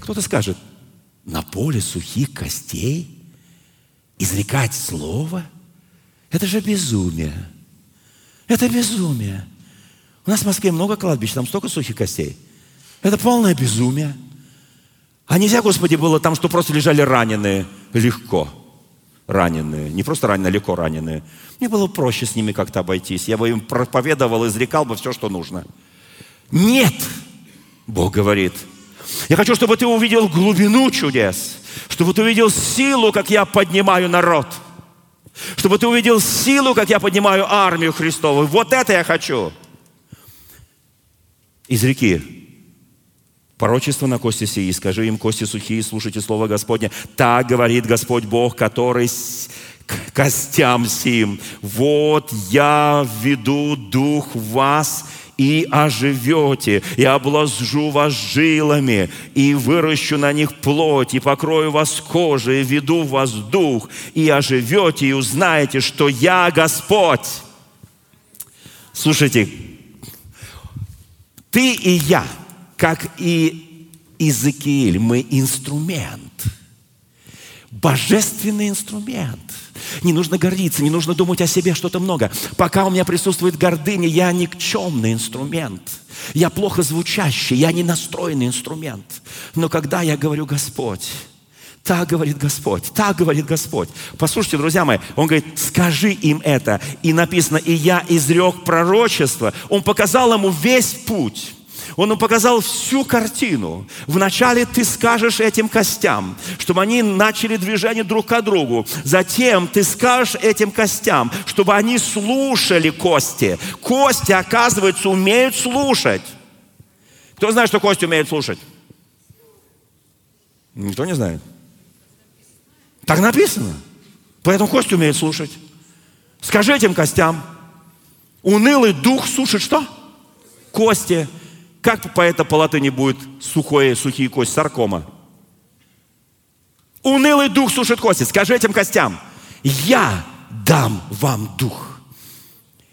[SPEAKER 2] кто-то скажет, на поле сухих костей изрекать слово? Это же безумие. Это безумие. У нас в Москве много кладбищ, там столько сухих костей. Это полное безумие. А нельзя, Господи, было там, что просто лежали раненые легко. Раненые. Не просто раненые, а легко раненые. Мне было проще с ними как-то обойтись. Я бы им проповедовал, изрекал бы все, что нужно. Нет! Бог говорит – я хочу, чтобы ты увидел глубину чудес, чтобы ты увидел силу, как я поднимаю народ, чтобы ты увидел силу, как я поднимаю армию Христову. Вот это я хочу. Из реки Пророчество на кости сии, скажи им, кости сухие, слушайте слово Господне. Так говорит Господь Бог, который к костям сим. Вот я введу дух вас, и оживете, и обложу вас жилами, и выращу на них плоть, и покрою вас кожей, и веду в вас дух, и оживете, и узнаете, что я Господь. Слушайте, ты и я, как и Иезекииль, мы инструмент, божественный инструмент – не нужно гордиться, не нужно думать о себе что-то много. Пока у меня присутствует гордыня, я никчемный инструмент. Я плохо звучащий, я не настроенный инструмент. Но когда я говорю «Господь», так говорит Господь, так говорит Господь. Послушайте, друзья мои, Он говорит, скажи им это. И написано, и я изрек пророчество. Он показал ему весь путь. Он им показал всю картину. Вначале ты скажешь этим костям, чтобы они начали движение друг к другу. Затем ты скажешь этим костям, чтобы они слушали кости. Кости, оказывается, умеют слушать. Кто знает, что кости умеют слушать? Никто не знает. Так написано. Поэтому кости умеют слушать. Скажи этим костям. Унылый дух слушает что? Кости. Как по это по латыни будет сухое, сухие кости? Саркома. Унылый дух сушит кости. Скажи этим костям, я дам вам дух.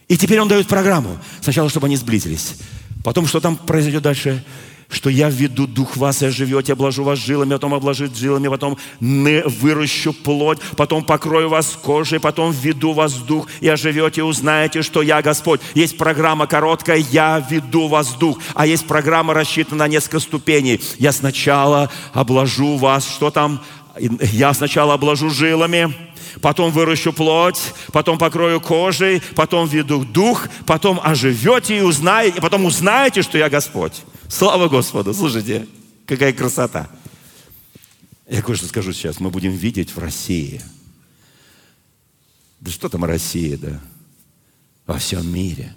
[SPEAKER 2] И теперь он дает программу. Сначала, чтобы они сблизились. Потом, что там произойдет дальше? Что я введу дух вас и оживете, обложу вас жилами, потом обложу жилами, потом выращу плоть, потом покрою вас кожей, потом введу вас дух и оживете, узнаете, что я Господь. Есть программа короткая «Я веду вас дух», а есть программа рассчитана на несколько ступеней. Я сначала обложу вас, что там? Я сначала обложу жилами, потом выращу плоть, потом покрою кожей, потом веду дух, потом оживете и узнаете, и потом узнаете, что я Господь. Слава Господу! Слушайте, какая красота! Я кое-что скажу сейчас. Мы будем видеть в России. Да что там Россия, да? Во всем мире.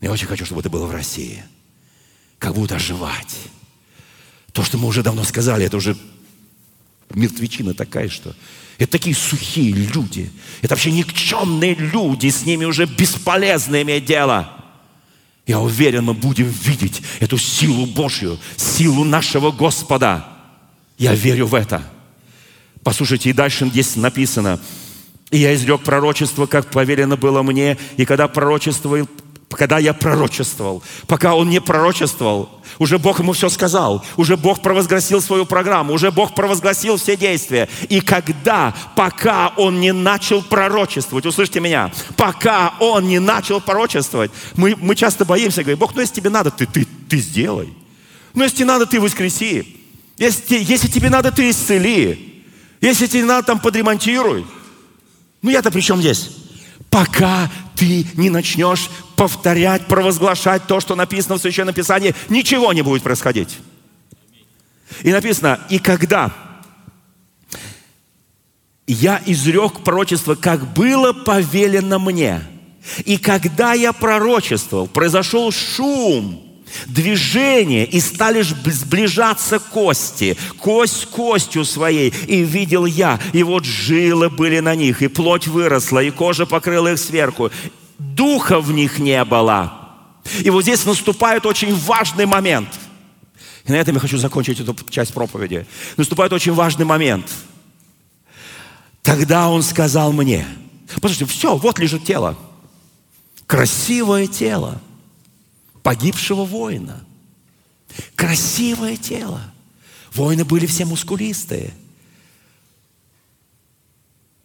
[SPEAKER 2] Я очень хочу, чтобы это было в России. Как будут оживать. То, что мы уже давно сказали, это уже мертвечина такая, что это такие сухие люди. Это вообще никчемные люди. С ними уже бесполезно иметь дело. Я уверен, мы будем видеть эту силу Божью, силу нашего Господа. Я верю в это. Послушайте, и дальше здесь написано, «И я изрек пророчество, как поверено было мне, и когда пророчествовал, когда я пророчествовал, пока он не пророчествовал, уже Бог ему все сказал, уже Бог провозгласил свою программу, уже Бог провозгласил все действия. И когда, пока он не начал пророчествовать, услышьте меня, пока он не начал пророчествовать, мы, мы часто боимся, говорим, Бог, ну если тебе надо, ты, ты, ты сделай. Ну если тебе надо, ты воскреси. Если, если тебе надо, ты исцели. Если тебе надо, там подремонтируй. Ну я-то при чем здесь? Пока ты не начнешь повторять, провозглашать то, что написано в Священном Писании, ничего не будет происходить. И написано, и когда я изрек пророчество, как было повелено мне, и когда я пророчествовал, произошел шум, движение, и стали сближаться кости, кость костью своей, и видел я, и вот жилы были на них, и плоть выросла, и кожа покрыла их сверху, духа в них не было. И вот здесь наступает очень важный момент. И на этом я хочу закончить эту часть проповеди. Наступает очень важный момент. Тогда он сказал мне, послушайте, все, вот лежит тело. Красивое тело погибшего воина. Красивое тело. Воины были все мускулистые.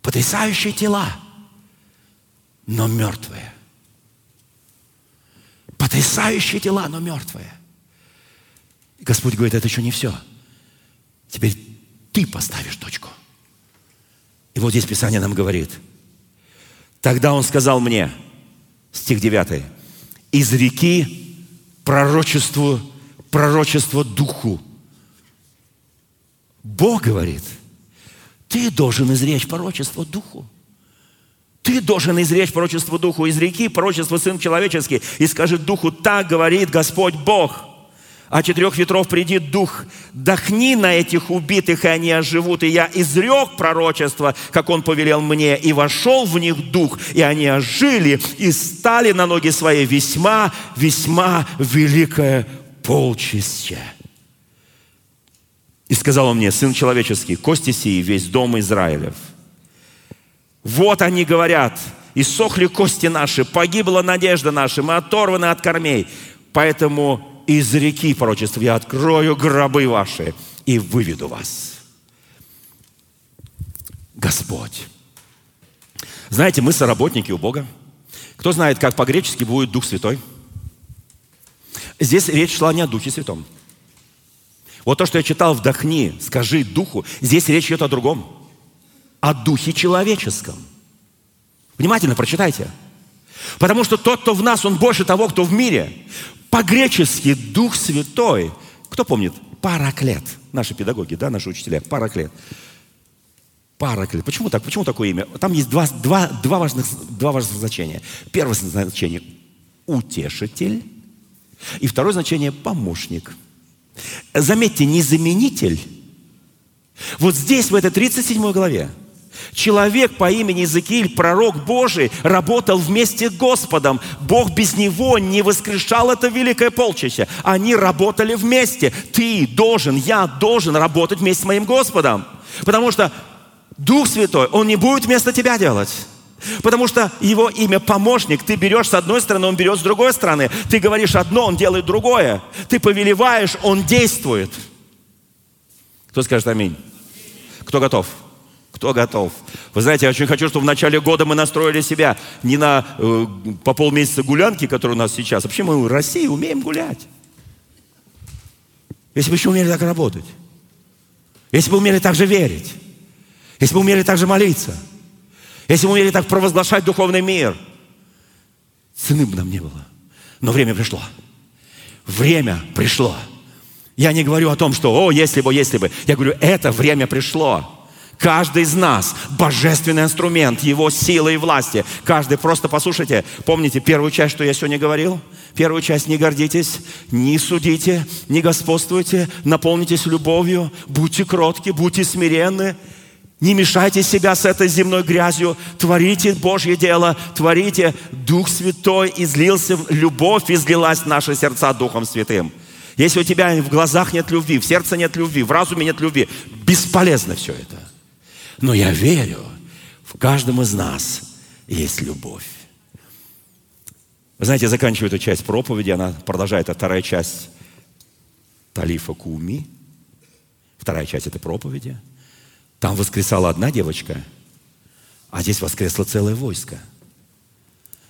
[SPEAKER 2] Потрясающие тела, но мертвые. Потрясающие тела, но мертвые. И Господь говорит, это еще не все. Теперь ты поставишь точку. И вот здесь Писание нам говорит. Тогда Он сказал мне, стих 9, из реки пророчеству, пророчество духу. Бог говорит, ты должен изречь пророчество духу. Ты должен изречь пророчество Духу из реки, пророчество Сын Человеческий, и скажи Духу, так говорит Господь Бог. А четырех ветров придит Дух, дохни на этих убитых, и они оживут. И я изрек пророчество, как Он повелел мне, и вошел в них Дух, и они ожили, и стали на ноги свои весьма, весьма великое полчище. И сказал он мне, Сын Человеческий, кости сии, весь дом Израилев – вот они говорят, иссохли кости наши, погибла надежда наша, мы оторваны от кормей. Поэтому из реки пророчества я открою гробы ваши и выведу вас. Господь. Знаете, мы соработники у Бога. Кто знает, как по-гречески будет Дух Святой? Здесь речь шла не о Духе Святом. Вот то, что я читал, вдохни, скажи Духу, здесь речь идет о другом о духе человеческом. Внимательно прочитайте. Потому что тот, кто в нас, он больше того, кто в мире. По-гречески Дух Святой. Кто помнит? Параклет. Наши педагоги, да, наши учителя. Параклет. Параклет. Почему так? Почему такое имя? Там есть два, два, два, важных, два важных значения. Первое значение – утешитель. И второе значение – помощник. Заметьте, не заменитель. Вот здесь, в этой 37 главе, Человек по имени Иезекииль, пророк Божий, работал вместе с Господом. Бог без него не воскрешал это великое полчище. Они работали вместе. Ты должен, я должен работать вместе с моим Господом. Потому что Дух Святой, Он не будет вместо тебя делать. Потому что его имя помощник, ты берешь с одной стороны, он берет с другой стороны. Ты говоришь одно, он делает другое. Ты повелеваешь, он действует. Кто скажет аминь? Кто готов? Кто готов? Вы знаете, я очень хочу, чтобы в начале года мы настроили себя не на э, по полмесяца гулянки, которые у нас сейчас. Вообще мы в России умеем гулять. Если бы еще умели так работать. Если бы умели так же верить. Если бы умели так же молиться. Если бы умели так провозглашать духовный мир. Цены бы нам не было. Но время пришло. Время пришло. Я не говорю о том, что, о, если бы, если бы. Я говорю, это время пришло. Каждый из нас божественный инструмент Его силы и власти. Каждый, просто послушайте, помните первую часть, что я сегодня говорил? Первую часть не гордитесь, не судите, не господствуйте, наполнитесь любовью, будьте кротки, будьте смиренны, не мешайте себя с этой земной грязью, творите Божье дело, творите. Дух Святой излился, любовь излилась в наши сердца Духом Святым. Если у тебя в глазах нет любви, в сердце нет любви, в разуме нет любви, бесполезно все это. Но я верю, в каждом из нас есть любовь. Вы знаете, я заканчиваю эту часть проповеди, она продолжает, а вторая часть Талифа Куми, вторая часть этой проповеди. Там воскресала одна девочка, а здесь воскресло целое войско.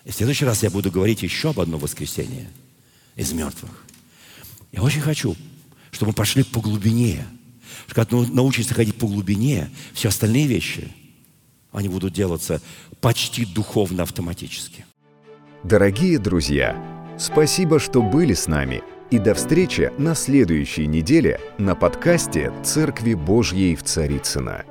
[SPEAKER 2] И в следующий раз я буду говорить еще об одном воскресении из мертвых. Я очень хочу, чтобы мы пошли по глубине – когда научишься ходить по глубине, все остальные вещи, они будут делаться почти духовно автоматически.
[SPEAKER 1] Дорогие друзья, спасибо, что были с нами. И до встречи на следующей неделе на подкасте «Церкви Божьей в Царицына.